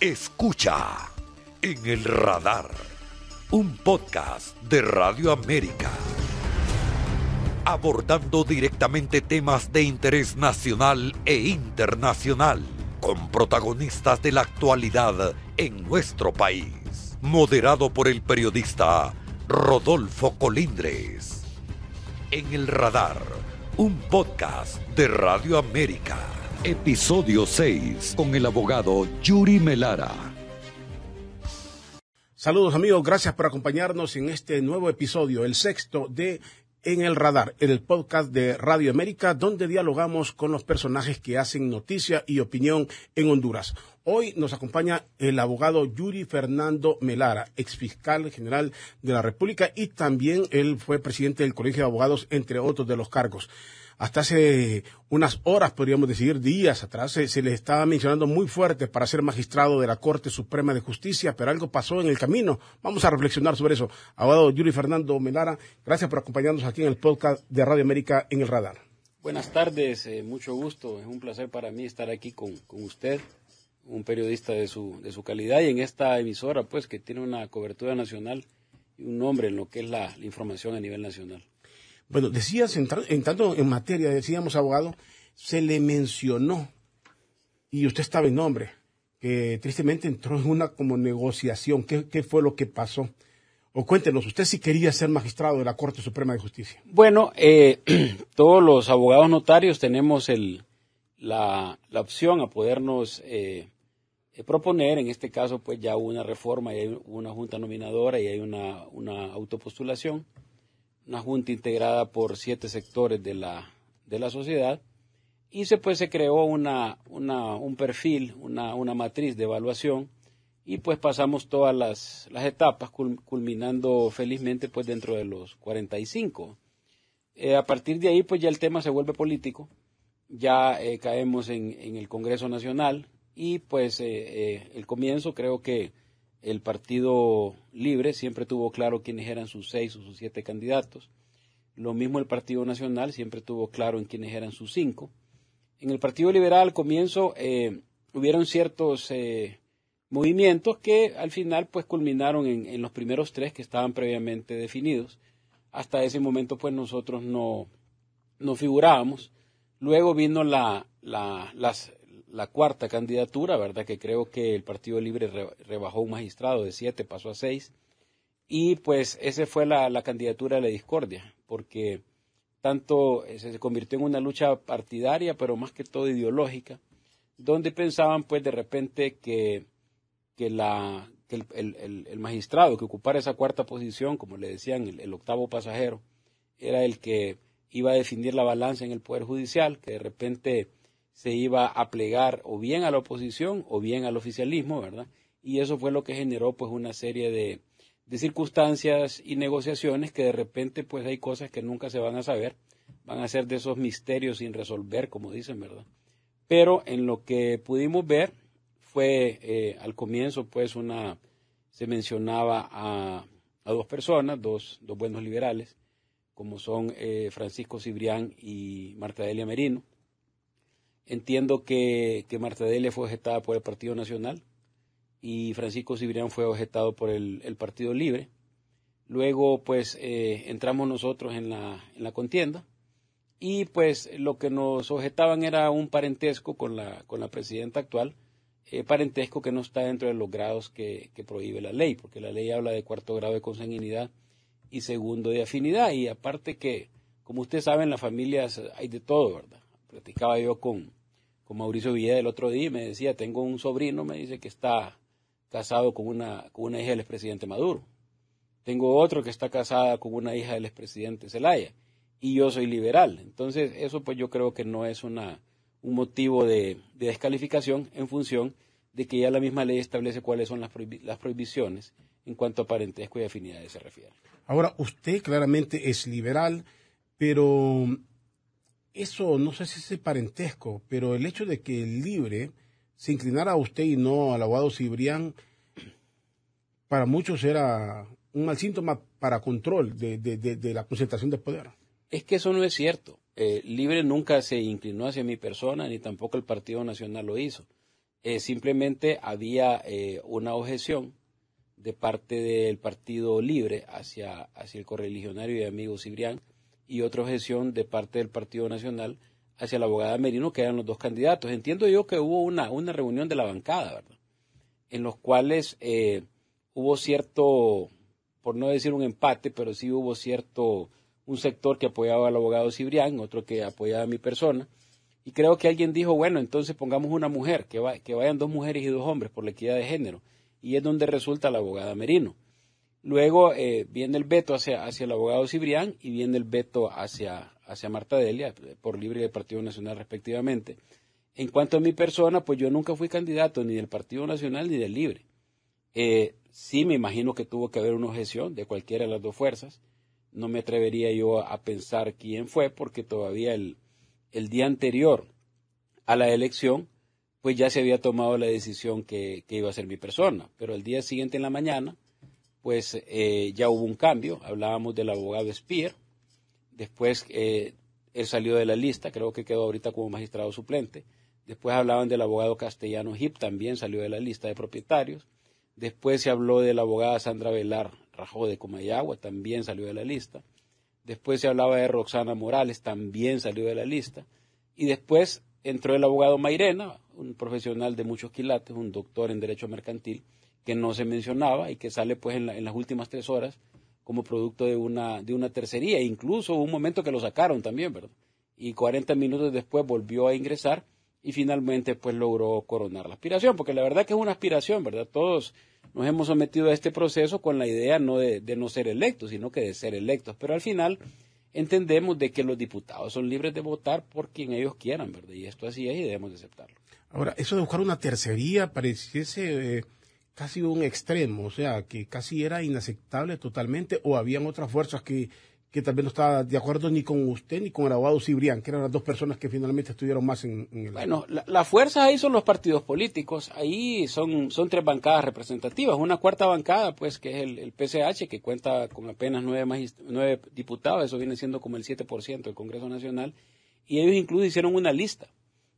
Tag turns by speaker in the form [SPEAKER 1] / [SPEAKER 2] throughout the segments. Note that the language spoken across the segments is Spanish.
[SPEAKER 1] Escucha en el radar un podcast de Radio América abordando directamente temas de interés nacional e internacional con protagonistas de la actualidad en nuestro país. Moderado por el periodista Rodolfo Colindres. En el radar, un podcast de Radio América. Episodio 6 con el abogado Yuri Melara.
[SPEAKER 2] Saludos amigos, gracias por acompañarnos en este nuevo episodio, el sexto de En el Radar, en el podcast de Radio América, donde dialogamos con los personajes que hacen noticia y opinión en Honduras. Hoy nos acompaña el abogado Yuri Fernando Melara, exfiscal general de la República y también él fue presidente del Colegio de Abogados, entre otros de los cargos hasta hace unas horas, podríamos decir, días atrás, se, le estaba mencionando muy fuerte para ser magistrado de la Corte Suprema de Justicia, pero algo pasó en el camino. Vamos a reflexionar sobre eso. Abogado Yuri Fernando Melara, gracias por acompañarnos aquí en el podcast de Radio América en el Radar.
[SPEAKER 3] Buenas tardes, eh, mucho gusto. Es un placer para mí estar aquí con, usted, un periodista de su, de su calidad y en esta emisora, pues, que tiene una cobertura nacional y un nombre en lo que es la información a nivel nacional.
[SPEAKER 2] Bueno, decías, entrando en materia, decíamos, abogado, se le mencionó, y usted estaba en nombre, que tristemente entró en una como negociación. ¿Qué, fue lo que pasó? O cuéntenos, usted sí quería ser magistrado de la Corte Suprema de Justicia.
[SPEAKER 3] Bueno, eh, todos los abogados notarios tenemos el, la, la opción a podernos eh, proponer, en este caso, pues ya una reforma, y hay una junta nominadora y hay una, una autopostulación una junta integrada por siete sectores de la, de la sociedad y se, pues, se creó una, una, un perfil, una, una, matriz de evaluación y pues pasamos todas las, las etapas culminando felizmente pues dentro de los 45. Eh, a partir de ahí pues ya el tema se vuelve político, ya eh, caemos en, en, el Congreso Nacional y pues eh, el comienzo creo que el Partido Libre siempre tuvo claro quiénes eran sus seis o sus siete candidatos. Lo mismo el Partido Nacional siempre tuvo claro en quiénes eran sus cinco. En el Partido Liberal al comienzo eh, hubieron ciertos eh, movimientos que al final pues culminaron en, los primeros tres que estaban previamente definidos. Hasta ese momento pues nosotros no, no figurábamos. Luego vino la, la, las, la cuarta candidatura, ¿verdad? Que creo que el Partido Libre rebajó un magistrado de siete, pasó a seis. Y pues esa fue la, candidatura de la discordia, porque tanto eh, se convirtió en una lucha partidaria, pero más que todo ideológica, donde pensaban pues de repente que, que, la, el, magistrado que ocupara esa cuarta posición, como le decían, el octavo pasajero, era el que iba a definir la balanza en el Poder Judicial, que de repente se iba a plegar o bien a la oposición o bien al oficialismo, ¿verdad? Y eso fue lo que generó pues una serie de, circunstancias y negociaciones que de repente pues hay cosas que nunca se van a saber, van a ser de esos misterios sin resolver, como dicen, ¿verdad? Pero en lo que pudimos ver fue eh, al comienzo pues una, se mencionaba a, dos personas, dos, dos, buenos liberales, como son eh, Francisco Cibrián y Marta Delia Merino, Entiendo que, que Marta Delia fue objetada por el Partido Nacional y Francisco Cibrián fue objetado por el, Partido Libre. Luego, pues, eh, entramos nosotros en la, en la contienda y, pues, lo que nos objetaban era un parentesco con la, con la presidenta actual, eh, parentesco que no está dentro de los grados que, que prohíbe la ley, porque la ley habla de cuarto grado de consanguinidad y segundo de afinidad. Y aparte que, como usted sabe, en las familias hay de todo, ¿verdad? Platicaba yo con, con Mauricio Villa el otro día me decía, tengo un sobrino, me dice que está casado con una, con una hija del expresidente Maduro. Tengo otro que está casada con una hija del expresidente Zelaya. Y yo soy liberal. Entonces, eso pues yo creo que no es una, un motivo de, descalificación en función de que ya la misma ley establece cuáles son las, las prohibiciones en cuanto a parentesco y afinidades se refiere.
[SPEAKER 2] Ahora, usted claramente es liberal, pero eso no sé si es parentesco, pero el hecho de que el libre se inclinara a usted y no al abogado Cibrián, para muchos era un mal síntoma para control de, la concentración de poder.
[SPEAKER 3] Es que eso no es cierto. Eh, libre nunca se inclinó hacia mi persona, ni tampoco el Partido Nacional lo hizo. Eh, simplemente había eh, una objeción de parte del Partido Libre hacia, hacia el correligionario y amigo Cibrián y otra objeción de parte del Partido Nacional hacia la abogada Merino, que eran los dos candidatos. Entiendo yo que hubo una, una reunión de la bancada, ¿verdad? En los cuales eh, hubo cierto, por no decir un empate, pero sí hubo cierto, un sector que apoyaba al abogado Cibrián, otro que apoyaba a mi persona. Y creo que alguien dijo, bueno, entonces pongamos una mujer, que, que vayan dos mujeres y dos hombres por la equidad de género. Y es donde resulta la abogada Merino. Luego eh, viene el veto hacia, hacia el abogado Cibrián y viene el veto hacia, hacia Marta Delia, por libre del Partido Nacional respectivamente. En cuanto a mi persona, pues yo nunca fui candidato ni del Partido Nacional ni del Libre. Eh, sí me imagino que tuvo que haber una objeción de cualquiera de las dos fuerzas. No me atrevería yo a pensar quién fue, porque todavía el, el día anterior a la elección, pues ya se había tomado la decisión que, que iba a ser mi persona. Pero el día siguiente en la mañana, pues eh, ya hubo un cambio. Hablábamos del abogado Spear. Después eh, él salió de la lista, creo que quedó ahorita como magistrado suplente. Después hablaban del abogado castellano Hip, también salió de la lista de propietarios. Después se habló de la abogada Sandra Velar Rajó de Comayagua, también salió de la lista. Después se hablaba de Roxana Morales, también salió de la lista. Y después entró el abogado Mairena, un profesional de muchos quilates, un doctor en Derecho Mercantil, que no se mencionaba y que sale pues en, las últimas tres horas como producto de una, de una tercería. Incluso un momento que lo sacaron también, ¿verdad? Y 40 minutos después volvió a ingresar y finalmente pues logró coronar la aspiración, porque la verdad que es una aspiración, ¿verdad? Todos nos hemos sometido a este proceso con la idea no de, de, no ser electos, sino que de ser electos, pero al final entendemos de que los diputados son libres de votar por quien ellos quieran, ¿verdad? Y esto así es y debemos de aceptarlo.
[SPEAKER 2] Ahora, eso de buscar una tercería pareciese... Eh casi un extremo, o sea, que casi era inaceptable totalmente, o habían otras fuerzas que, que tal no estaba de acuerdo ni con usted ni con el abogado Cibrián, que eran las dos personas que finalmente estuvieron más en, el...
[SPEAKER 3] Bueno, las fuerzas ahí son los partidos políticos, ahí son, son tres bancadas representativas, una cuarta bancada, pues, que es el, el PCH, que cuenta con apenas nueve, nueve diputados, eso viene siendo como el 7% del Congreso Nacional, y ellos incluso hicieron una lista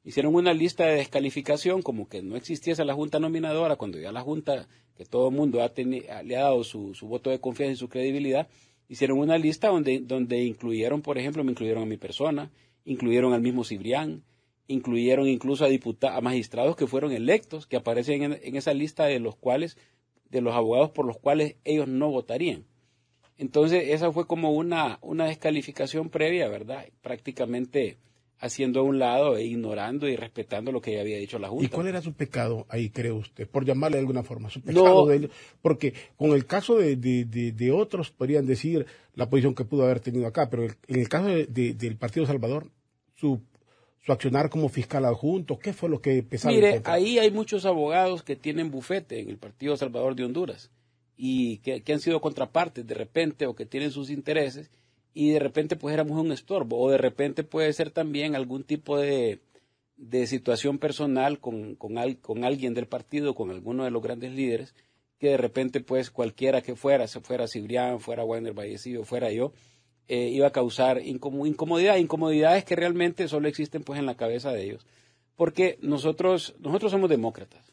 [SPEAKER 3] hicieron una lista de descalificación como que no existiese la Junta Nominadora, cuando ya la Junta, que todo el mundo ha le ha dado su, voto de confianza y su credibilidad, hicieron una lista donde, donde incluyeron, por ejemplo, me incluyeron a mi persona, incluyeron al mismo Cibrián, incluyeron incluso a, diputados, a magistrados que fueron electos, que aparecen en, en, esa lista de los cuales, de los abogados por los cuales ellos no votarían. Entonces, esa fue como una, una descalificación previa, ¿verdad? Prácticamente haciendo a un lado e ignorando y respetando lo que ya había dicho la Junta.
[SPEAKER 2] ¿Y cuál era su pecado ahí, cree usted? Por llamarle de alguna forma, su pecado de Porque con el caso de, de, otros podrían decir la posición que pudo haber tenido acá, pero en el caso del Partido Salvador, su, su accionar como fiscal adjunto, ¿qué fue lo que pesaba?
[SPEAKER 3] Mire, ahí hay muchos abogados que tienen bufete en el Partido Salvador de Honduras y que, que han sido contrapartes de repente o que tienen sus intereses y de repente pues éramos un estorbo o de repente puede ser también algún tipo de, de situación personal con, con, con, alguien del partido, con alguno de los grandes líderes, que de repente pues cualquiera que fuera, se fuera Cibrián, fuera Wagner Vallecillo, fuera yo, eh, iba a causar incomodidad, incomodidades que realmente solo existen pues en la cabeza de ellos. Porque nosotros, nosotros somos demócratas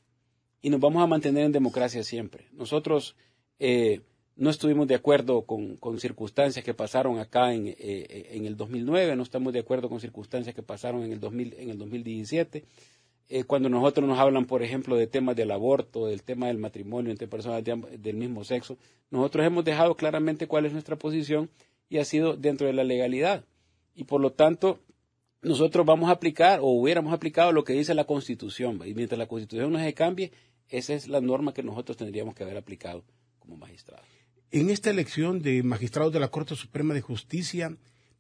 [SPEAKER 3] y nos vamos a mantener en democracia siempre. Nosotros eh, no estuvimos de acuerdo con, circunstancias que pasaron acá en, eh, en, el 2009, no estamos de acuerdo con circunstancias que pasaron en el, 2000, en el 2017. Eh, cuando nosotros nos hablan, por ejemplo, de temas del aborto, del tema del matrimonio entre personas del mismo sexo, nosotros hemos dejado claramente cuál es nuestra posición y ha sido dentro de la legalidad. Y por lo tanto, nosotros vamos a aplicar o hubiéramos aplicado lo que dice la Constitución. Y mientras la Constitución no se cambie, esa es la norma que nosotros tendríamos que haber aplicado como magistrados.
[SPEAKER 2] En esta elección de magistrados de la Corte Suprema de Justicia,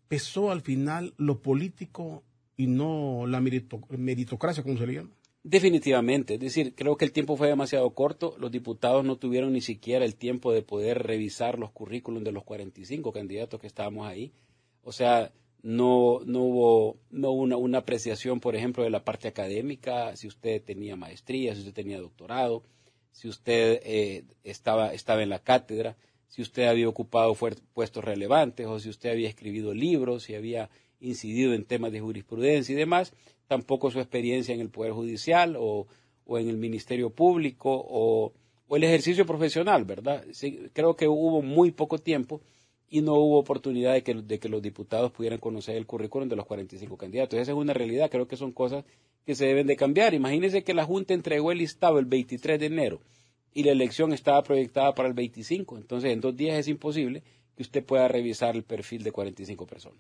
[SPEAKER 2] pesó al final lo político y no la meritocracia, como se le llama.
[SPEAKER 3] Definitivamente, es decir, creo que el tiempo fue demasiado corto, los diputados no tuvieron ni siquiera el tiempo de poder revisar los currículums de los 45 candidatos que estábamos ahí, o sea, no, no hubo, no una, una, apreciación, por ejemplo, de la parte académica, si usted tenía maestría, si usted tenía doctorado, si usted eh, estaba, estaba en la cátedra, si usted había ocupado puestos relevantes o si usted había escribido libros, si había incidido en temas de jurisprudencia y demás, tampoco su experiencia en el Poder Judicial o, en el Ministerio Público o, el ejercicio profesional, ¿verdad? creo que hubo muy poco tiempo y no hubo oportunidad de que, de que los diputados pudieran conocer el currículum de los 45 candidatos. Esa es una realidad, creo que son cosas que se deben de cambiar. Imagínense que la Junta entregó el listado el 23 de enero y la elección estaba proyectada para el 25. Entonces, en dos días es imposible que usted pueda revisar el perfil de 45 personas.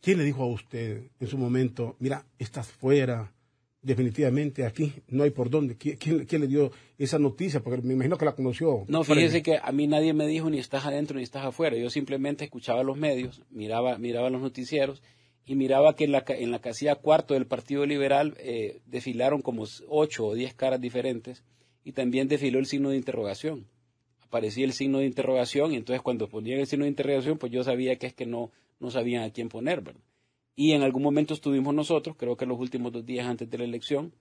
[SPEAKER 2] ¿Quién le dijo a usted en su momento, mira, estás fuera, definitivamente aquí no hay por dónde? ¿Quién, le dio esa noticia? Porque me imagino que la conoció.
[SPEAKER 3] No, fíjese que a mí nadie me dijo ni estás adentro ni estás afuera. Yo simplemente escuchaba los medios, miraba, miraba los noticieros y miraba que en la, en la casilla cuarto del Partido Liberal eh, desfilaron como ocho o diez caras diferentes y también desfiló el signo de interrogación. Aparecía el signo de interrogación y entonces cuando ponían el signo de interrogación, pues yo sabía que es que no, no sabían a quién poner, ¿verdad? Y en algún momento estuvimos nosotros, creo que los últimos dos días antes de la elección,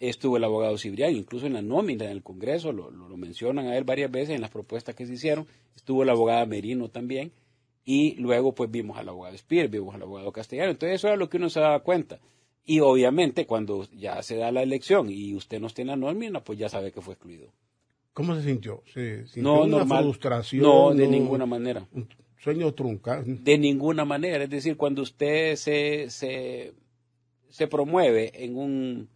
[SPEAKER 3] estuvo el abogado Cibrián, incluso en la nómina del Congreso, lo, lo, mencionan a él varias veces en las propuestas que se hicieron, estuvo la abogada Merino también, y luego pues vimos al abogado Spear, vimos al abogado Castellano, entonces eso era lo que uno se daba cuenta. Y obviamente cuando ya se da la elección y usted no tiene la nómina, pues ya sabe que fue excluido.
[SPEAKER 2] ¿Cómo se sintió? ¿Se sintió
[SPEAKER 3] no,
[SPEAKER 2] una
[SPEAKER 3] normal.
[SPEAKER 2] frustración?
[SPEAKER 3] No, de ninguna manera.
[SPEAKER 2] Un sueño trunca.
[SPEAKER 3] De ninguna manera. Es decir, cuando usted se, se, se promueve en un,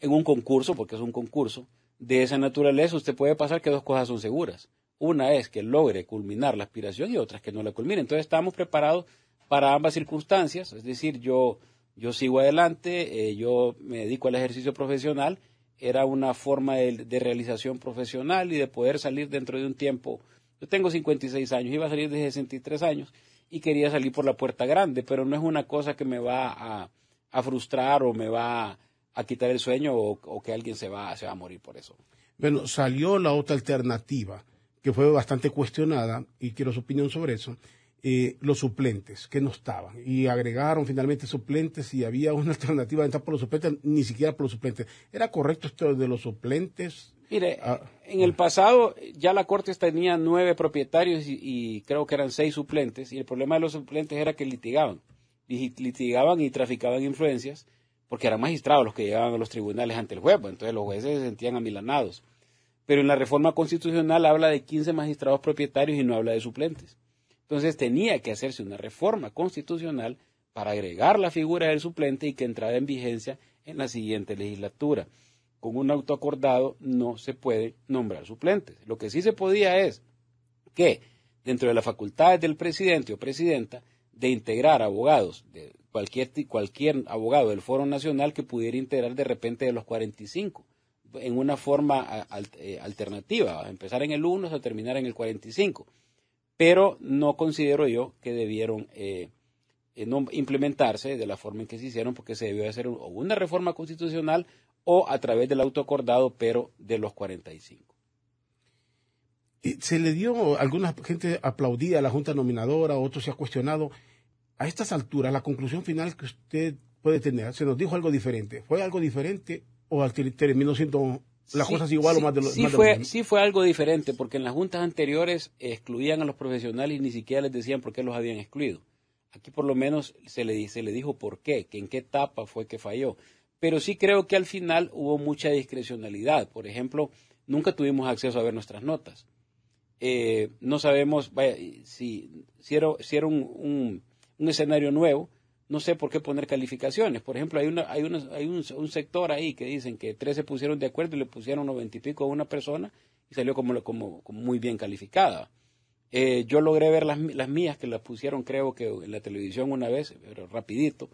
[SPEAKER 3] en un concurso, porque es un concurso, de esa naturaleza, usted puede pasar que dos cosas son seguras. Una es que logre culminar la aspiración y otra es que no la culmine. Entonces estamos preparados para ambas circunstancias. Es decir, yo yo sigo adelante, eh, yo me dedico al ejercicio profesional, era una forma de, realización profesional y de poder salir dentro de un tiempo. Yo tengo 56 años, iba a salir de 63 años y quería salir por la puerta grande, pero no es una cosa que me va a, frustrar o me va a quitar el sueño o, que alguien se va, se va a morir por eso.
[SPEAKER 2] Bueno, salió la otra alternativa que fue bastante cuestionada y quiero su opinión sobre eso, eh, los suplentes que no estaban y agregaron finalmente suplentes y había una alternativa de entrar por los suplentes, ni siquiera por los suplentes. ¿Era correcto esto de los suplentes?
[SPEAKER 3] Mire, ah, en el pasado ya la Corte tenía nueve propietarios y, creo que eran seis suplentes y el problema de los suplentes era que litigaban, litigaban y traficaban influencias porque eran magistrados los que llegaban a los tribunales ante el juez, pues, entonces los jueces se sentían amilanados. Pero en la reforma constitucional habla de 15 magistrados propietarios y no habla de suplentes. Entonces tenía que hacerse una reforma constitucional para agregar la figura del suplente y que entrara en vigencia en la siguiente legislatura. Con un auto acordado no se puede nombrar suplentes. Lo que sí se podía es que dentro de las facultades del presidente o presidenta de integrar abogados, de cualquier, cualquier abogado del Foro Nacional que pudiera integrar de repente de los 45, en una forma eh, alternativa, empezar en el 1 hasta terminar en el 45 pero no considero yo que debieron eh, eh, implementarse de la forma en que se hicieron, porque se debió hacer una reforma constitucional o a través del autoacordado, pero de los 45.
[SPEAKER 2] Se le dio, alguna gente aplaudía a la Junta Nominadora, otros se ha cuestionado. A estas alturas, la conclusión final que usted puede tener, se nos dijo algo diferente. ¿Fue algo diferente o terminó siendo las cosas igual o más de lo,
[SPEAKER 3] sí fue, Sí fue algo diferente, porque en las juntas anteriores excluían a los profesionales y ni siquiera les decían por qué los habían excluido. Aquí por lo menos se le, se le dijo por qué, que en qué etapa fue que falló. Pero sí creo que al final hubo mucha discrecionalidad. Por ejemplo, nunca tuvimos acceso a ver nuestras notas. Eh, no sabemos si, si era, si era un, un escenario nuevo, no sé por qué poner calificaciones. Por ejemplo, hay, una, un, sector ahí que dicen que tres se pusieron de acuerdo y le pusieron noventa y pico a una persona y salió como, muy bien calificada. Eh, yo logré ver las, mías que las pusieron creo que en la televisión una vez, pero rapidito,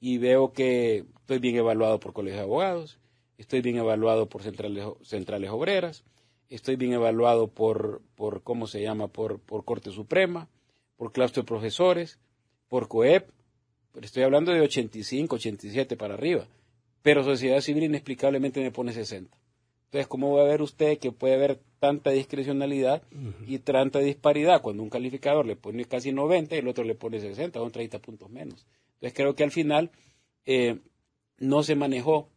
[SPEAKER 3] y veo que estoy bien evaluado por colegios de abogados, estoy bien evaluado por centrales, obreras, estoy bien evaluado por, por ¿cómo se llama?, por, por Corte Suprema, por claustro de profesores, por COEP, estoy hablando de 85, 87 para arriba. Pero sociedad civil inexplicablemente me pone 60. Entonces, ¿cómo va a ver usted que puede haber tanta discrecionalidad y tanta disparidad cuando un calificador le pone casi 90 y el otro le pone 60, son 30 puntos menos? Entonces, creo que al final eh, no se manejó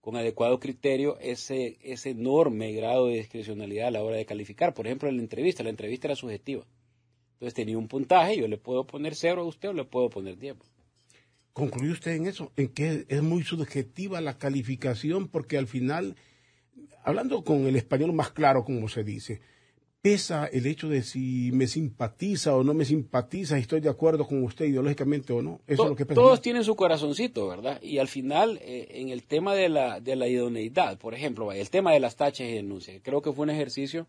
[SPEAKER 3] con adecuado criterio ese, ese enorme grado de discrecionalidad a la hora de calificar. Por ejemplo, en la entrevista, la entrevista era subjetiva. Entonces tenía un puntaje, yo le puedo poner 0 a usted o le puedo poner 10
[SPEAKER 2] concluyó usted en eso, en que es muy subjetiva la calificación porque al final Hablando con el español más claro, como se dice, pesa el hecho de si me simpatiza o no me simpatiza, estoy de acuerdo con usted ideológicamente o no. Eso es lo que pesa
[SPEAKER 3] todos tienen su corazoncito, ¿verdad? Y al final, eh, en el tema de la, de la idoneidad, por ejemplo, el tema de las tachas y denuncias, creo que fue un ejercicio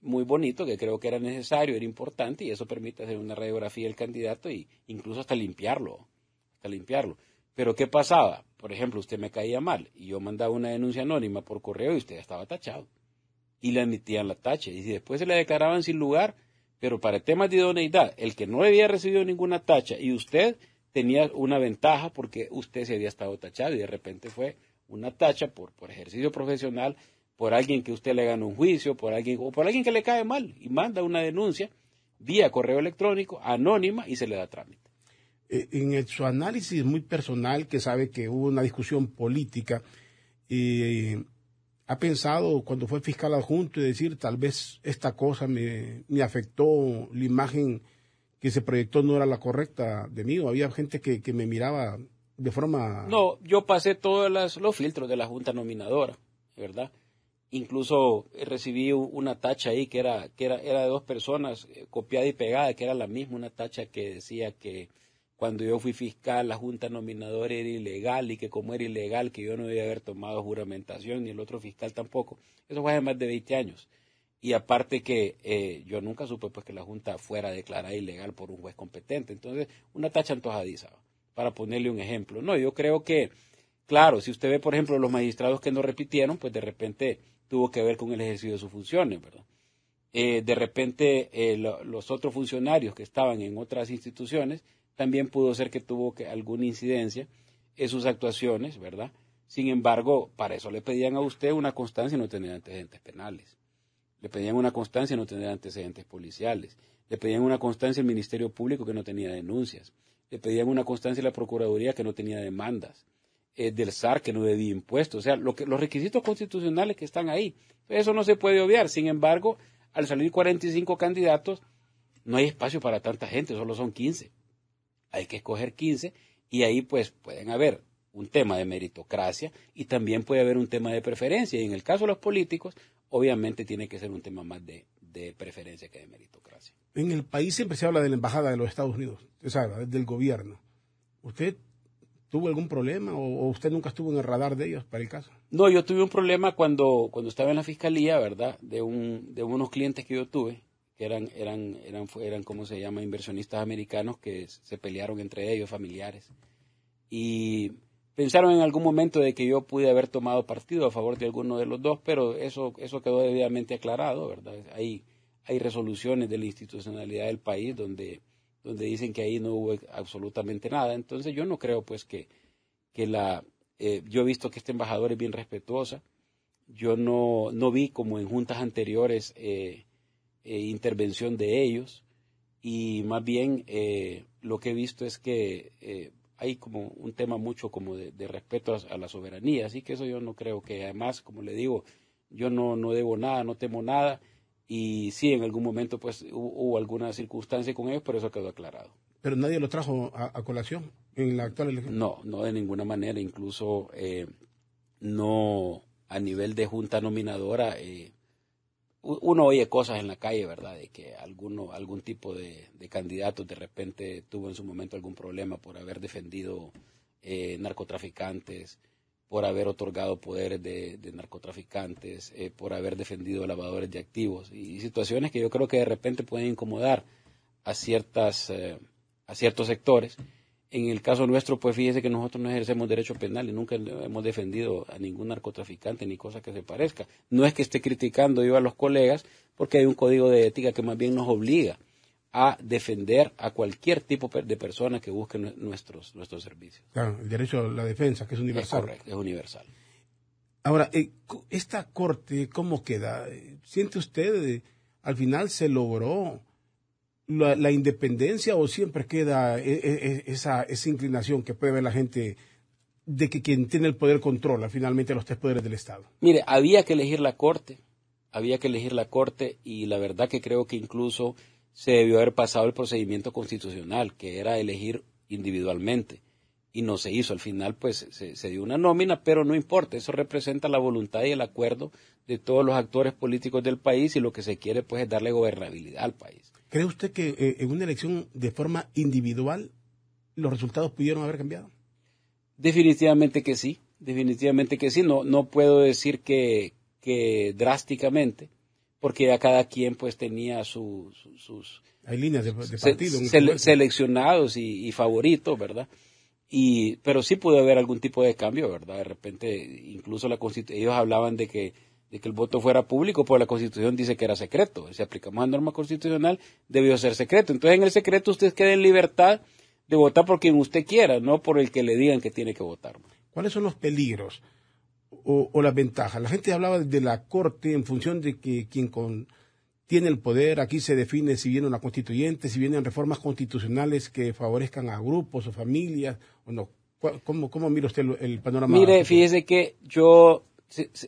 [SPEAKER 3] muy bonito, que creo que era necesario, era importante, y eso permite hacer una radiografía del candidato e incluso hasta limpiarlo, hasta limpiarlo. Pero ¿qué pasaba? Por ejemplo, usted me caía mal y yo mandaba una denuncia anónima por correo y usted estaba tachado. Y le admitían la tacha. Y después se le declaraban sin lugar, pero para temas de idoneidad, el que no había recibido ninguna tacha y usted tenía una ventaja porque usted se había estado tachado y de repente fue una tacha por, por ejercicio profesional, por alguien que usted le gana un juicio, por alguien, o por alguien que le cae mal y manda una denuncia vía correo electrónico, anónima y se le da trámite.
[SPEAKER 2] Eh, en su análisis muy personal, que sabe que hubo una discusión política, eh, ha pensado cuando fue fiscal adjunto y decir tal vez esta cosa me, afectó, la imagen que se proyectó no era la correcta de mí, o había gente que, me miraba de forma...
[SPEAKER 3] No, yo pasé todos los filtros de la Junta Nominadora, ¿verdad? Incluso recibí una tacha ahí que era, que era, era de dos personas, eh, copiada y pegada, que era la misma, una tacha que decía que cuando yo fui fiscal, la Junta Nominadora era ilegal y que como era ilegal, que yo no debía haber tomado juramentación, ni el otro fiscal tampoco. Eso fue hace más de 20 años. Y aparte que eh, yo nunca supe pues que la Junta fuera declarada ilegal por un juez competente. Entonces, una tacha antojadiza, para ponerle un ejemplo. No, yo creo que, claro, si usted ve, por ejemplo, los magistrados que no repitieron, pues de repente tuvo que ver con el ejercicio de sus funciones, ¿verdad? Eh, de repente, eh, los otros funcionarios que estaban en otras instituciones también pudo ser que tuvo que, alguna incidencia en sus actuaciones, ¿verdad? Sin embargo, para eso le pedían a usted una constancia y no tener antecedentes penales. Le pedían una constancia y no tener antecedentes policiales. Le pedían una constancia al Ministerio Público que no tenía denuncias. Le pedían una constancia a la Procuraduría que no tenía demandas. Eh, del SAR que no debía impuestos. O sea, lo que, los requisitos constitucionales que están ahí. Eso no se puede obviar. Sin embargo, al salir 45 candidatos, no hay espacio para tanta gente, solo son 15 hay que escoger 15 y ahí pues pueden haber un tema de meritocracia y también puede haber un tema de preferencia. Y en el caso de los políticos, obviamente tiene que ser un tema más de, preferencia que de meritocracia.
[SPEAKER 2] En el país siempre se habla de la embajada de los Estados Unidos, o del gobierno. ¿Usted tuvo algún problema o, usted nunca estuvo en el radar de ellos para el caso?
[SPEAKER 3] No, yo tuve un problema cuando, cuando estaba en la fiscalía, ¿verdad? De, un, de unos clientes que yo tuve eran, eran, eran, eran, ¿cómo se llama?, inversionistas americanos que se pelearon entre ellos, familiares. Y pensaron en algún momento de que yo pude haber tomado partido a favor de alguno de los dos, pero eso, eso quedó debidamente aclarado, ¿verdad? Hay, hay resoluciones de la institucionalidad del país donde, donde dicen que ahí no hubo absolutamente nada. Entonces yo no creo, pues, que, que la... Eh, yo he visto que este embajador es bien respetuosa. Yo no, no vi como en juntas anteriores... Eh, eh, intervención de ellos. Y más bien eh, lo que he visto es que eh, hay como un tema mucho como de, respeto a, la soberanía, así que eso yo no creo que además, como le digo, yo no, no debo nada, no temo nada. Y sí, en algún momento pues hubo, alguna circunstancia con ellos, pero eso quedó aclarado.
[SPEAKER 2] Pero nadie lo trajo a, colación en la actual elección.
[SPEAKER 3] No, no de ninguna manera, incluso no a nivel de junta nominadora uno oye cosas en la calle, ¿verdad? De que alguno, algún tipo de, candidato de repente tuvo en su momento algún problema por haber defendido eh, narcotraficantes, por haber otorgado poderes de, narcotraficantes, eh, por haber defendido lavadores de activos y, situaciones que yo creo que de repente pueden incomodar a ciertas eh, a ciertos sectores en el caso nuestro, pues fíjese que nosotros no ejercemos derecho penal y nunca hemos defendido a ningún narcotraficante ni cosa que se parezca. No es que esté criticando yo a los colegas, porque hay un código de ética que más bien nos obliga a defender a cualquier tipo de persona que busque nuestros, nuestros servicios.
[SPEAKER 2] Claro, el derecho a la defensa, que es universal.
[SPEAKER 3] Es correcto, es universal.
[SPEAKER 2] Ahora, eh, esta corte, ¿cómo queda? ¿Siente usted, eh, al final se logró la, independencia o siempre queda e, e, e, esa, esa inclinación que puede ver la gente de que quien tiene el poder controla finalmente los tres poderes del Estado?
[SPEAKER 3] Mire, había que elegir la Corte, había que elegir la Corte y la verdad que creo que incluso se debió haber pasado el procedimiento constitucional, que era elegir individualmente. Y no se hizo. Al final, pues se, dio una nómina, pero no importa, eso representa la voluntad y el acuerdo de todos los actores políticos del país y lo que se quiere, pues, es darle gobernabilidad al país.
[SPEAKER 2] ¿Cree usted que eh, en una elección de forma individual los resultados pudieron haber cambiado?
[SPEAKER 3] Definitivamente que sí, definitivamente que sí. No, no puedo decir que, que drásticamente, porque a cada quien pues tenía sus...
[SPEAKER 2] Hay líneas de, partido.
[SPEAKER 3] seleccionados y, favoritos, ¿verdad? Y, pero sí pudo haber algún tipo de cambio, ¿verdad? De repente, incluso la ellos hablaban de que, de que el voto fuera público, pues la Constitución dice que era secreto. Si aplicamos la norma constitucional, debió ser secreto. Entonces, en el secreto usted queda en libertad de votar por quien usted quiera, no por el que le digan que tiene que votar.
[SPEAKER 2] ¿Cuáles son los peligros o, las ventajas? La gente hablaba de la Corte en función de que quien tiene el poder, aquí se define si viene una constituyente, si vienen reformas constitucionales que favorezcan a grupos o familias o no. ¿Cómo, cómo mira usted el, panorama?
[SPEAKER 3] Mire, fíjese que yo,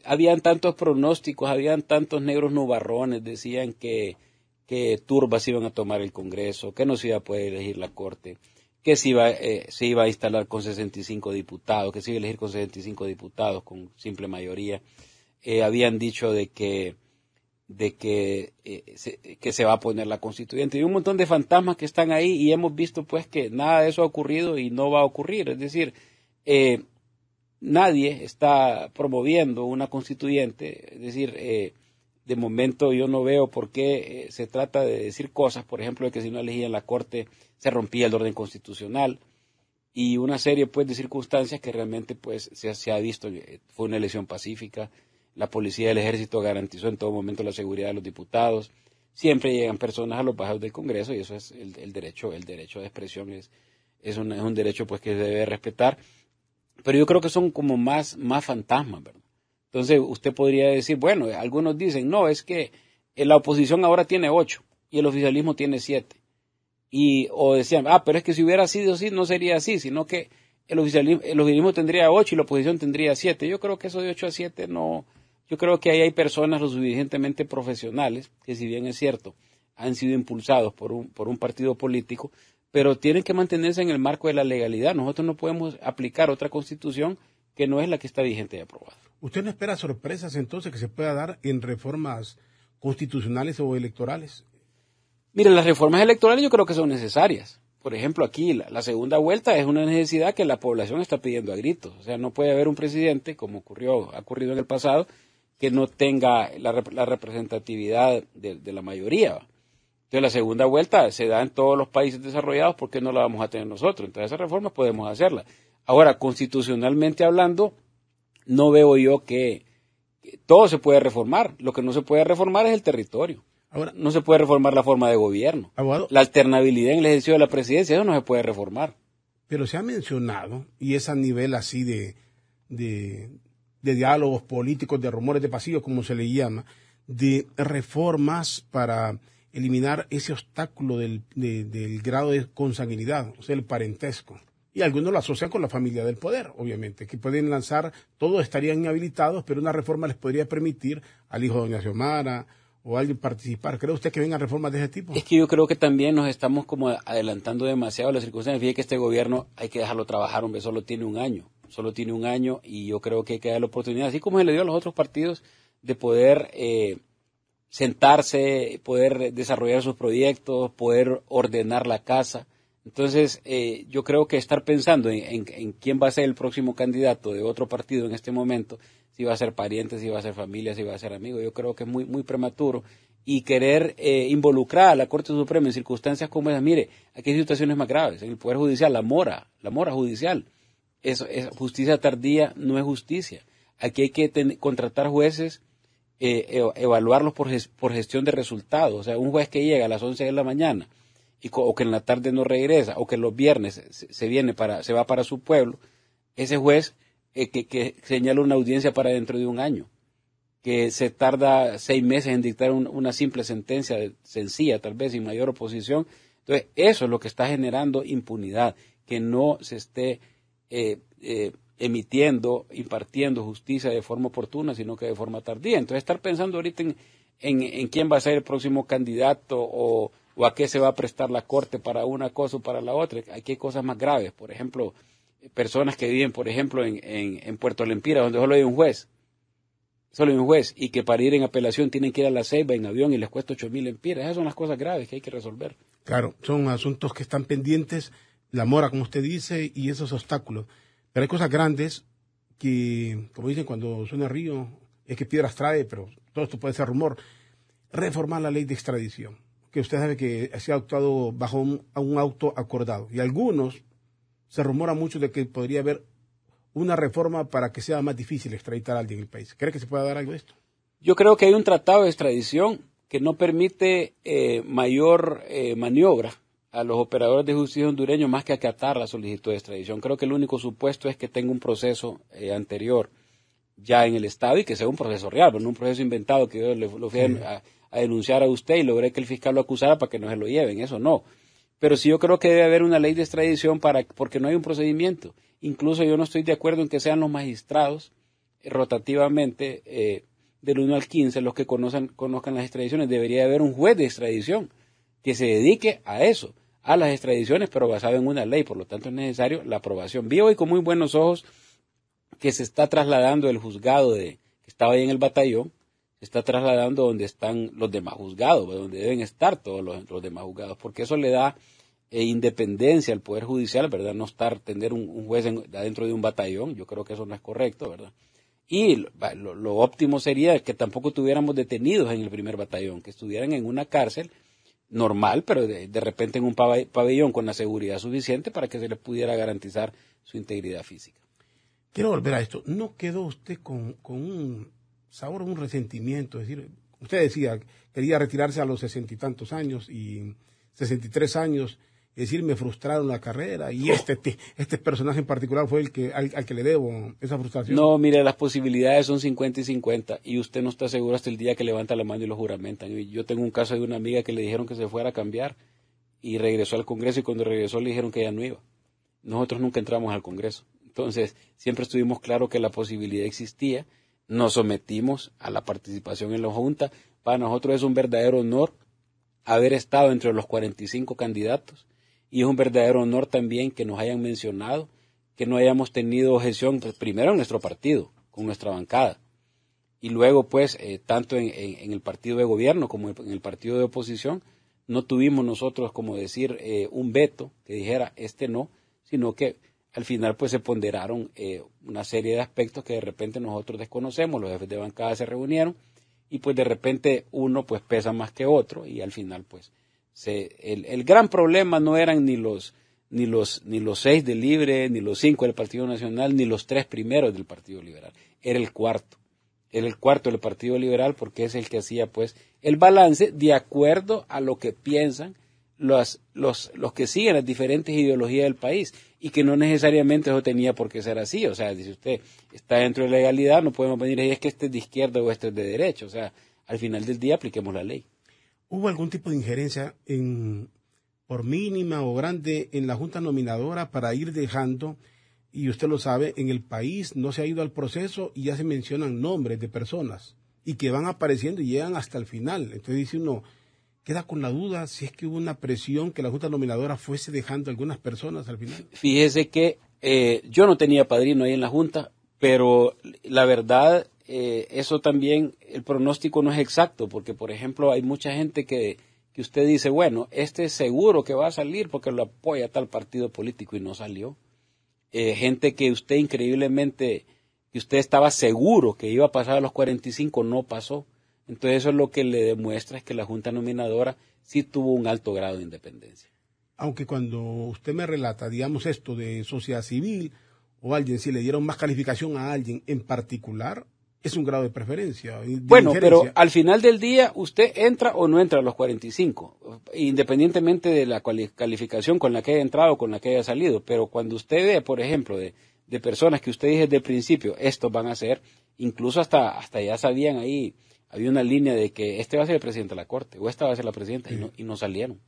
[SPEAKER 3] habían tantos pronósticos, habían tantos negros nubarrones, decían que, que turbas iban a tomar el Congreso, que no se iba a poder elegir la Corte que se iba, eh, se iba a instalar con 65 diputados, que se iba a elegir con 65 diputados con simple mayoría. Eh, habían dicho de que de que, eh, se, que se va a poner la constituyente. Y un montón de fantasmas que están ahí y hemos visto pues que nada de eso ha ocurrido y no va a ocurrir. Es decir, nadie está promoviendo una constituyente. Es decir, de momento yo no veo por qué se trata de decir cosas, por ejemplo, de que si no elegían la Corte se rompía el orden constitucional y una serie pues de circunstancias que realmente pues se, ha visto eh, fue una elección pacífica la policía del ejército garantizó en todo momento la seguridad de los diputados. Siempre llegan personas a los bajos del Congreso y eso es el, derecho el derecho de expresión es es un, es un derecho pues que se debe respetar. Pero yo creo que son como más más fantasmas verdad entonces usted podría decir bueno algunos dicen no es que la oposición ahora tiene ocho y el oficialismo tiene siete. Y o decían, ah, pero es que si hubiera sido así no sería así, sino que el oficialismo, el oficialismo tendría ocho y la oposición tendría siete. Yo creo que eso de ocho a siete no, yo creo que ahí hay personas lo suficientemente profesionales, que si bien es cierto, han sido impulsados por un, por un partido político, pero tienen que mantenerse en el marco de la legalidad. Nosotros no podemos aplicar otra constitución que no es la que está vigente y aprobada.
[SPEAKER 2] ¿Usted no espera sorpresas entonces que se pueda dar en reformas constitucionales o electorales?
[SPEAKER 3] Mire, las reformas electorales yo creo que son necesarias. Por ejemplo, aquí la, segunda vuelta es una necesidad que la población está pidiendo a gritos. O sea, no puede haber un presidente, como ocurrió, ha ocurrido en el pasado, que no tenga la, representatividad de, la mayoría. Entonces, la segunda vuelta se da en todos los países desarrollados, ¿por qué no la vamos a tener nosotros? Entonces, esas reformas podemos hacerlas. Ahora, constitucionalmente hablando, no veo yo que todo se puede reformar. Lo que no se puede reformar es el territorio. Ahora, no se puede reformar la forma de gobierno. la alternabilidad en el ejercicio de la presidencia, eso no se puede reformar.
[SPEAKER 2] Pero se ha mencionado, y es a nivel así de, de, diálogos políticos, de rumores de pasillo, como se le llama, de reformas para eliminar ese obstáculo del, del grado de consanguinidad, o sea, el parentesco. Y algunos lo asocian con la familia del poder, obviamente, que pueden lanzar, todos estarían inhabilitados, pero una reforma les podría permitir al hijo de Doña Xiomara, o alguien participar. ¿Cree usted que vengan reformas de ese tipo?
[SPEAKER 3] Es que yo creo que también nos estamos como adelantando demasiado las circunstancias. Fíjate que este gobierno hay que dejarlo trabajar, hombre, solo tiene un año. Solo tiene un año y yo creo que hay que dar la oportunidad, así como se le dio a los otros partidos, de poder eh, sentarse, poder desarrollar sus proyectos, poder ordenar la casa. Entonces, eh, yo creo que estar pensando en, quién va a ser el próximo candidato de otro partido en este momento si va a ser pariente, si va a ser familia, si va a ser amigo. Yo creo que es muy, muy prematuro. Y querer eh, involucrar a la Corte Suprema en circunstancias como esas, mire, aquí hay situaciones más graves. En el Poder Judicial, la mora, la mora judicial. Eso, es, justicia tardía no es justicia. Aquí hay que contratar jueces, eh, evaluarlos por, por gestión de resultados. O sea, un juez que llega a las 11 de la mañana y, o que en la tarde no regresa, o que los viernes se, viene para, se va para su pueblo, ese juez eh, que, señala una audiencia para dentro de un año, que se tarda seis meses en dictar una simple sentencia sencilla, tal vez sin mayor oposición. Entonces, eso es lo que está generando impunidad, que no se esté eh, eh, emitiendo, impartiendo justicia de forma oportuna, sino que de forma tardía. Entonces, estar pensando ahorita en, en, quién va a ser el próximo candidato o, a qué se va a prestar la Corte para una cosa o para la otra, aquí hay cosas más graves. Por ejemplo, personas que viven, por ejemplo, en, en, Puerto Lempira, donde solo hay un juez, solo hay un juez, y que para ir en apelación tienen que ir a la Ceiba en avión y les cuesta ocho mil empiras. Esas son las cosas graves que hay que resolver.
[SPEAKER 2] Claro, son asuntos que están pendientes, la mora, como usted dice, y esos obstáculos. Pero hay cosas grandes que, como dicen, cuando suena río, es que piedras trae, pero todo esto puede ser rumor. Reformar la ley de extradición, que usted sabe que se ha actuado bajo un, un auto acordado. Y algunos se rumora mucho de que podría haber una reforma para que sea más difícil extraditar a alguien en el país. ¿Cree que se pueda dar algo de esto?
[SPEAKER 3] Yo creo que hay un tratado de extradición que no permite eh, mayor eh, maniobra a los operadores de justicia hondureños más que acatar la solicitud de extradición. Creo que el único supuesto es que tenga un proceso eh, anterior ya en el Estado y que sea un proceso real, no un proceso inventado que yo le, lo fui a, denunciar a usted y logré que el fiscal lo acusara para que no se lo lleven. Eso no. Pero sí yo creo que debe haber una ley de extradición para, porque no hay un procedimiento. Incluso yo no estoy de acuerdo en que sean los magistrados rotativamente eh, del 1 al 15 los que conozcan, conozcan las extradiciones. Debería haber un juez de extradición que se dedique a eso a las extradiciones, pero basado en una ley, por lo tanto es necesario la aprobación. Vi hoy con muy buenos ojos que se está trasladando el juzgado de, que estaba ahí en el batallón, se está trasladando donde están los demás juzgados, donde deben estar todos los, demás juzgados, porque eso le da eh, independencia al Poder Judicial, ¿verdad? No estar, tener un, juez dentro de un batallón, yo creo que eso no es correcto, ¿verdad? Y lo, lo, óptimo sería que tampoco tuviéramos detenidos en el primer batallón, que estuvieran en una cárcel normal, pero de, repente en un pabellón con la seguridad suficiente para que se le pudiera garantizar su integridad física.
[SPEAKER 2] Quiero volver a esto. ¿No quedó usted con, un sabor, un resentimiento? Es decir, usted decía, quería retirarse a los sesenta y tantos años y sesenta y tres años es decir, me frustraron la carrera y este, este personaje en particular fue el que al, que le debo esa frustración.
[SPEAKER 3] No, mire, las posibilidades son 50 y 50 y usted no está seguro hasta el día que levanta la mano y lo juramentan. Yo tengo un caso de una amiga que le dijeron que se fuera a cambiar y regresó al Congreso y cuando regresó le dijeron que ya no iba. Nosotros nunca entramos al Congreso. Entonces, siempre estuvimos claros que la posibilidad existía. Nos sometimos a la participación en la Junta. Para nosotros es un verdadero honor haber estado entre los 45 candidatos y es un verdadero honor también que nos hayan mencionado, que no hayamos tenido objeción, pues, primero en nuestro partido, con nuestra bancada, y luego pues eh, tanto en, el partido de gobierno como en el partido de oposición, no tuvimos nosotros como decir eh, un veto que dijera este no, sino que al final pues se ponderaron eh, una serie de aspectos que de repente nosotros desconocemos, los jefes de bancada se reunieron y pues de repente uno pues pesa más que otro y al final pues el, gran problema no eran ni los, ni los, ni los seis del Libre, ni los cinco del Partido Nacional, ni los tres primeros del Partido Liberal. Era el cuarto. Era el cuarto del Partido Liberal porque es el que hacía pues el balance de acuerdo a lo que piensan los, los, los que siguen las diferentes ideologías del país y que no necesariamente eso tenía por qué ser así. O sea, dice usted, está dentro de legalidad, no podemos venir ahí es que este es de izquierda o este es de derecha. O sea, al final del día apliquemos la ley.
[SPEAKER 2] ¿Hubo algún tipo de injerencia en, por mínima o grande en la Junta Nominadora para ir dejando, y usted lo sabe, en el país no se ha ido al proceso y ya se mencionan nombres de personas y que van apareciendo y llegan hasta el final? Entonces dice uno, queda con la duda si es que hubo una presión que la Junta Nominadora fuese dejando algunas personas al final.
[SPEAKER 3] Fíjese que eh, yo no tenía padrino ahí en la Junta, pero la verdad eh, eso también, el pronóstico no es exacto, porque por ejemplo hay mucha gente que, que usted dice, bueno, este es seguro que va a salir porque lo apoya tal partido político y no salió. Eh, gente que usted increíblemente, que usted estaba seguro que iba a pasar a los 45, no pasó. Entonces eso es lo que le demuestra es que la Junta Nominadora sí tuvo un alto grado de independencia.
[SPEAKER 2] Aunque cuando usted me relata, digamos, esto de sociedad civil o alguien, si le dieron más calificación a alguien en particular, es un grado de preferencia.
[SPEAKER 3] bueno, pero al final del día usted entra o no entra a los 45, independientemente de la calificación con la que haya entrado o con la que haya salido. Pero cuando usted ve, por ejemplo, de, personas que usted dice desde el principio, estos van a ser, incluso hasta, hasta ya sabían ahí, había una línea de que este va a ser el presidente de la Corte o esta va a ser la presidenta y, no, y no salieron.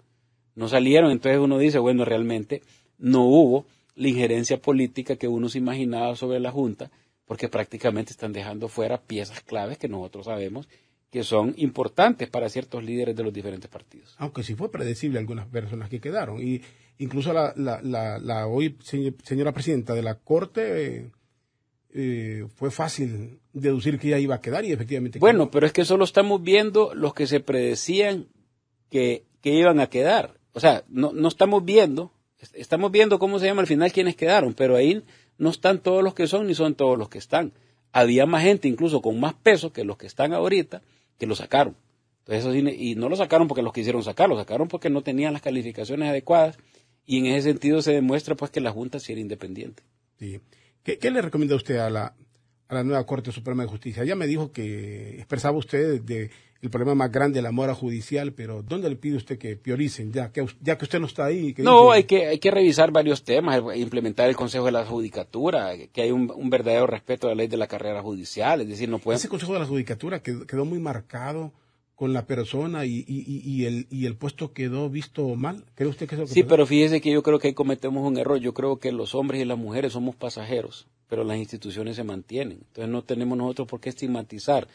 [SPEAKER 3] No salieron, entonces uno dice, bueno, realmente no hubo la injerencia política que uno se imaginaba sobre la Junta porque prácticamente están dejando fuera piezas claves que nosotros sabemos que son importantes para ciertos líderes de los diferentes partidos.
[SPEAKER 2] Aunque sí fue predecible algunas personas que quedaron. Y incluso la, la, hoy señora presidenta de la Corte eh, fue fácil deducir que ella iba a quedar y efectivamente.
[SPEAKER 3] Bueno, pero es que solo estamos viendo los que se predecían que, que iban a quedar. O sea, no, no estamos viendo, estamos viendo cómo se llama al final quienes quedaron, pero ahí no están todos los que son ni son todos los que están. Había más gente incluso con más peso que los que están ahorita que lo sacaron. Entonces, y no lo sacaron porque los quisieron sacar, lo sacaron porque no tenían las calificaciones adecuadas y en ese sentido se demuestra pues que la Junta sí era independiente.
[SPEAKER 2] Sí. ¿Qué, le recomienda usted a la, a la nueva Corte Suprema de Justicia? Ya me dijo que expresaba usted de, el problema más grande, la mora judicial, pero ¿dónde le pide usted que prioricen, ya que, ya que usted no está ahí?
[SPEAKER 3] no, hay, que, hay que revisar varios temas, implementar el Consejo de la Judicatura, que hay un, verdadero respeto a la ley de la carrera judicial, es decir, no puede...
[SPEAKER 2] Ese Consejo de la Judicatura quedó, muy marcado con la persona y, y, el, y el puesto quedó visto mal. ¿Cree usted que eso
[SPEAKER 3] Sí, pero fíjese que yo creo que ahí cometemos un error. Yo creo que los hombres y las mujeres somos pasajeros, pero las instituciones se mantienen. Entonces no tenemos nosotros por qué estigmatizar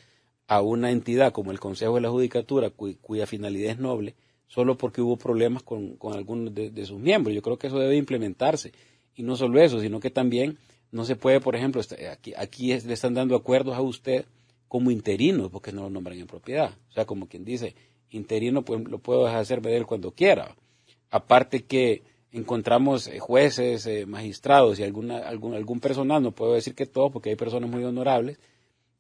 [SPEAKER 3] a una entidad como el Consejo de la Judicatura, cuya finalidad es noble, solo porque hubo problemas con, algunos de, sus miembros. Yo creo que eso debe implementarse. Y no solo eso, sino que también no se puede, por ejemplo, aquí, aquí le están dando acuerdos a usted como interino, porque no lo nombran en propiedad. O sea, como quien dice, interino pues, lo puedo hacer ver cuando quiera. Aparte que encontramos eh, jueces, eh, magistrados y alguna, algún, algún personal, no puedo decir que todos, porque hay personas muy honorables,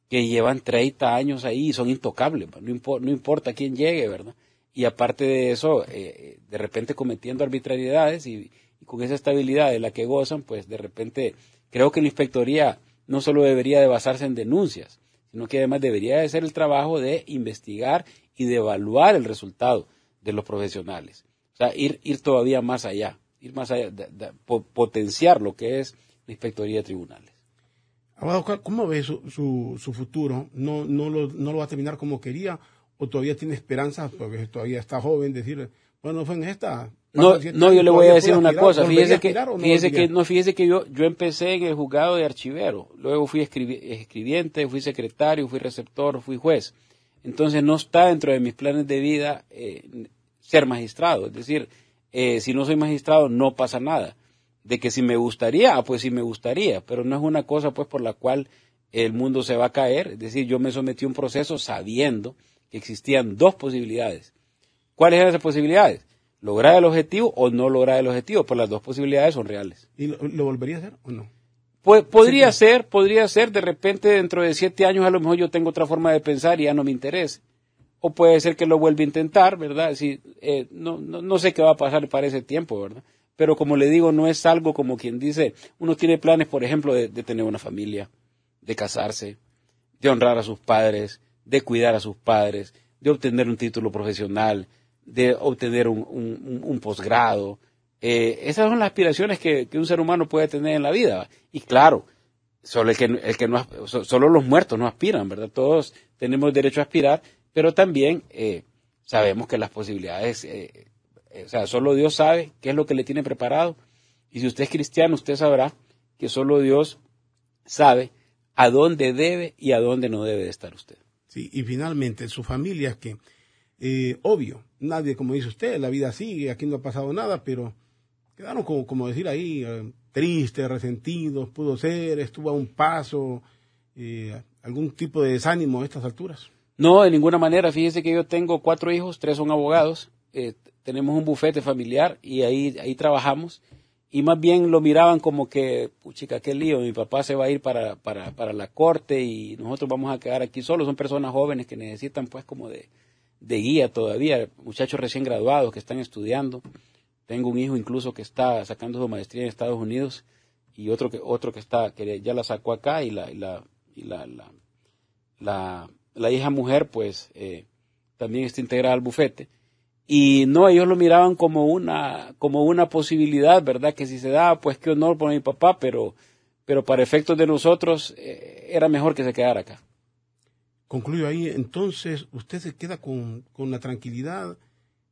[SPEAKER 3] que llevan 30 años ahí y son intocables, no, no importa quién llegue, ¿verdad? Y aparte de eso, eh, de repente cometiendo arbitrariedades y, con esa estabilidad de la que gozan, pues de repente creo que la inspectoría no solo debería de basarse en denuncias, sino que además debería de ser el trabajo de investigar y de evaluar el resultado de los profesionales. O sea, ir, ir todavía más allá, ir más allá, potenciar lo que es la inspectoría de tribunales.
[SPEAKER 2] Abogado, ¿cómo ve su, su, futuro? ¿No, no, lo, ¿No lo va a terminar como quería? ¿O todavía tiene esperanzas, porque todavía está joven, decir, bueno, fue en esta,
[SPEAKER 3] no, no, yo le voy a decir una cosa. Fíjese que, fíjese que, no, fíjese que yo, yo empecé en el juzgado de archivero. Luego fui escribiente, fui secretario, fui receptor, fui juez. Entonces no está dentro de mis planes de vida eh, ser magistrado. Es decir, eh, si no soy magistrado no pasa nada. De que si me gustaría, ah, pues sí me gustaría. Pero no es una cosa pues por la cual el mundo se va a caer. Es decir, yo me sometí a un proceso sabiendo que existían dos posibilidades. ¿Cuáles eran esas posibilidades? lograr el objetivo o no lograr el objetivo, pues las dos posibilidades son reales.
[SPEAKER 2] ¿Y lo, volvería a hacer o no?
[SPEAKER 3] Pues podría ser, podría ser, de repente dentro de siete años a lo mejor yo tengo otra forma de pensar y ya no me interese. O puede ser que lo vuelva a intentar, ¿verdad? Si, eh, no, no, no, sé qué va a pasar para ese tiempo, ¿verdad? Pero como le digo, no es algo como quien dice, uno tiene planes, por ejemplo, de tener una familia, de casarse, de honrar a sus padres, de cuidar a sus padres, de obtener un título profesional, de obtener un, posgrado. Eh, esas son las aspiraciones que, un ser humano puede tener en la vida. Y claro, solo, el que, el que no, solo los muertos no aspiran, ¿verdad? Todos tenemos derecho a aspirar, pero también eh, sabemos que las posibilidades, eh, o sea, solo Dios sabe qué es lo que le tiene preparado. Y si usted es cristiano, usted sabrá que solo Dios sabe a dónde debe y a dónde no debe de estar usted.
[SPEAKER 2] Sí, y finalmente, su familia, que eh, obvio, nadie, como dice usted, la vida sigue, aquí no ha pasado nada, pero quedaron como, como decir ahí, eh, tristes, resentidos, pudo ser, estuvo a un paso, eh, algún tipo de desánimo a estas alturas.
[SPEAKER 3] No, de ninguna manera. Fíjese que yo tengo cuatro hijos, tres son abogados, tenemos un bufete familiar y ahí, ahí trabajamos. Y más bien lo miraban como que, puchica, qué lío, mi papá se va a ir para, para, para la corte y nosotros vamos a quedar aquí solos. Son personas jóvenes que necesitan pues como de, de guía todavía, muchachos recién graduados que están estudiando. Tengo un hijo incluso que está sacando su maestría en Estados Unidos y otro que otro que está que ya la sacó acá y la y la y la, la, la, hija mujer pues eh, también está integrada al bufete. Y no ellos lo miraban como una como una posibilidad verdad que si se daba pues qué honor por mi papá pero pero para efectos de nosotros eh, era mejor que se quedara acá.
[SPEAKER 2] Concluyo ahí, entonces usted se queda con, la tranquilidad.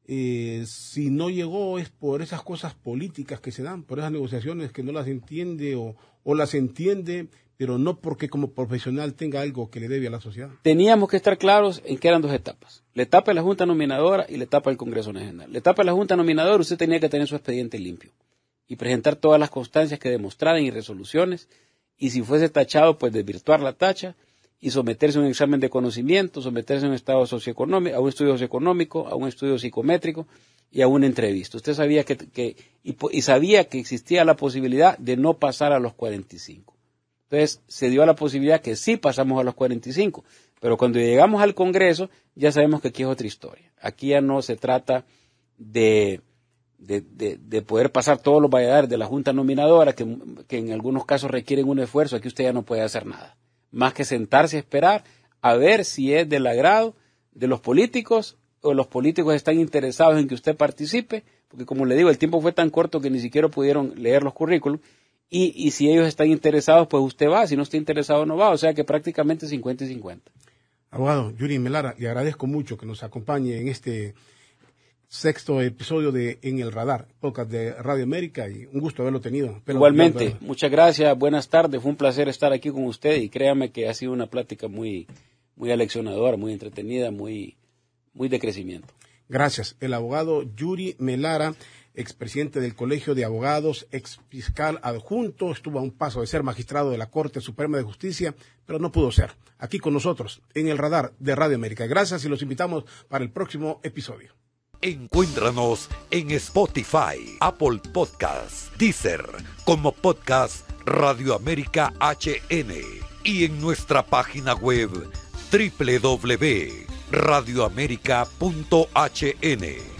[SPEAKER 2] Eh, si no llegó es por esas cosas políticas que se dan, por esas negociaciones que no las entiende o, las entiende, pero no porque como profesional tenga algo que le debe a la sociedad.
[SPEAKER 3] Teníamos que estar claros en que eran dos etapas. La etapa de la Junta Nominadora y la etapa del Congreso Nacional. La etapa de la Junta Nominadora usted tenía que tener su expediente limpio y presentar todas las constancias que demostraran y resoluciones y si fuese tachado, pues desvirtuar la tacha y someterse a un examen de conocimiento, someterse a un estado socioeconómico, a un estudio socioeconómico, a un estudio psicométrico y a una entrevista. Usted sabía que, y, y, sabía que existía la posibilidad de no pasar a los 45. Entonces se dio la posibilidad que sí pasamos a los 45, pero cuando llegamos al Congreso ya sabemos que aquí es otra historia. Aquí ya no se trata de, de, poder pasar todos los valladores de la Junta Nominadora, que, en algunos casos requieren un esfuerzo, aquí usted ya no puede hacer nada. Más que sentarse a esperar a ver si es del agrado de los políticos o los políticos están interesados en que usted participe, porque como le digo, el tiempo fue tan corto que ni siquiera pudieron leer los currículums, y, y, si ellos están interesados, pues usted va, si no está interesado no va, o sea que prácticamente 50 y 50.
[SPEAKER 2] Abogado Yuri Melara, le agradezco mucho que nos acompañe en este sexto episodio de En el Radar, podcast de Radio América, y un gusto haberlo tenido.
[SPEAKER 3] Igualmente, muchas gracias, buenas tardes, fue un placer estar aquí con usted y créame que ha sido una plática muy, muy aleccionadora, muy entretenida, muy, muy de crecimiento.
[SPEAKER 2] Gracias. El abogado Yuri Melara expresidente del Colegio de Abogados, ex fiscal adjunto, estuvo a un paso de ser magistrado de la Corte Suprema de Justicia, pero no pudo ser. Aquí con nosotros, en el radar de Radio América. Gracias y los invitamos para el próximo episodio.
[SPEAKER 1] Encuéntranos en Spotify, Apple Podcasts, Deezer, como podcast Radio América HN y en nuestra página web www.radioamerica.hn.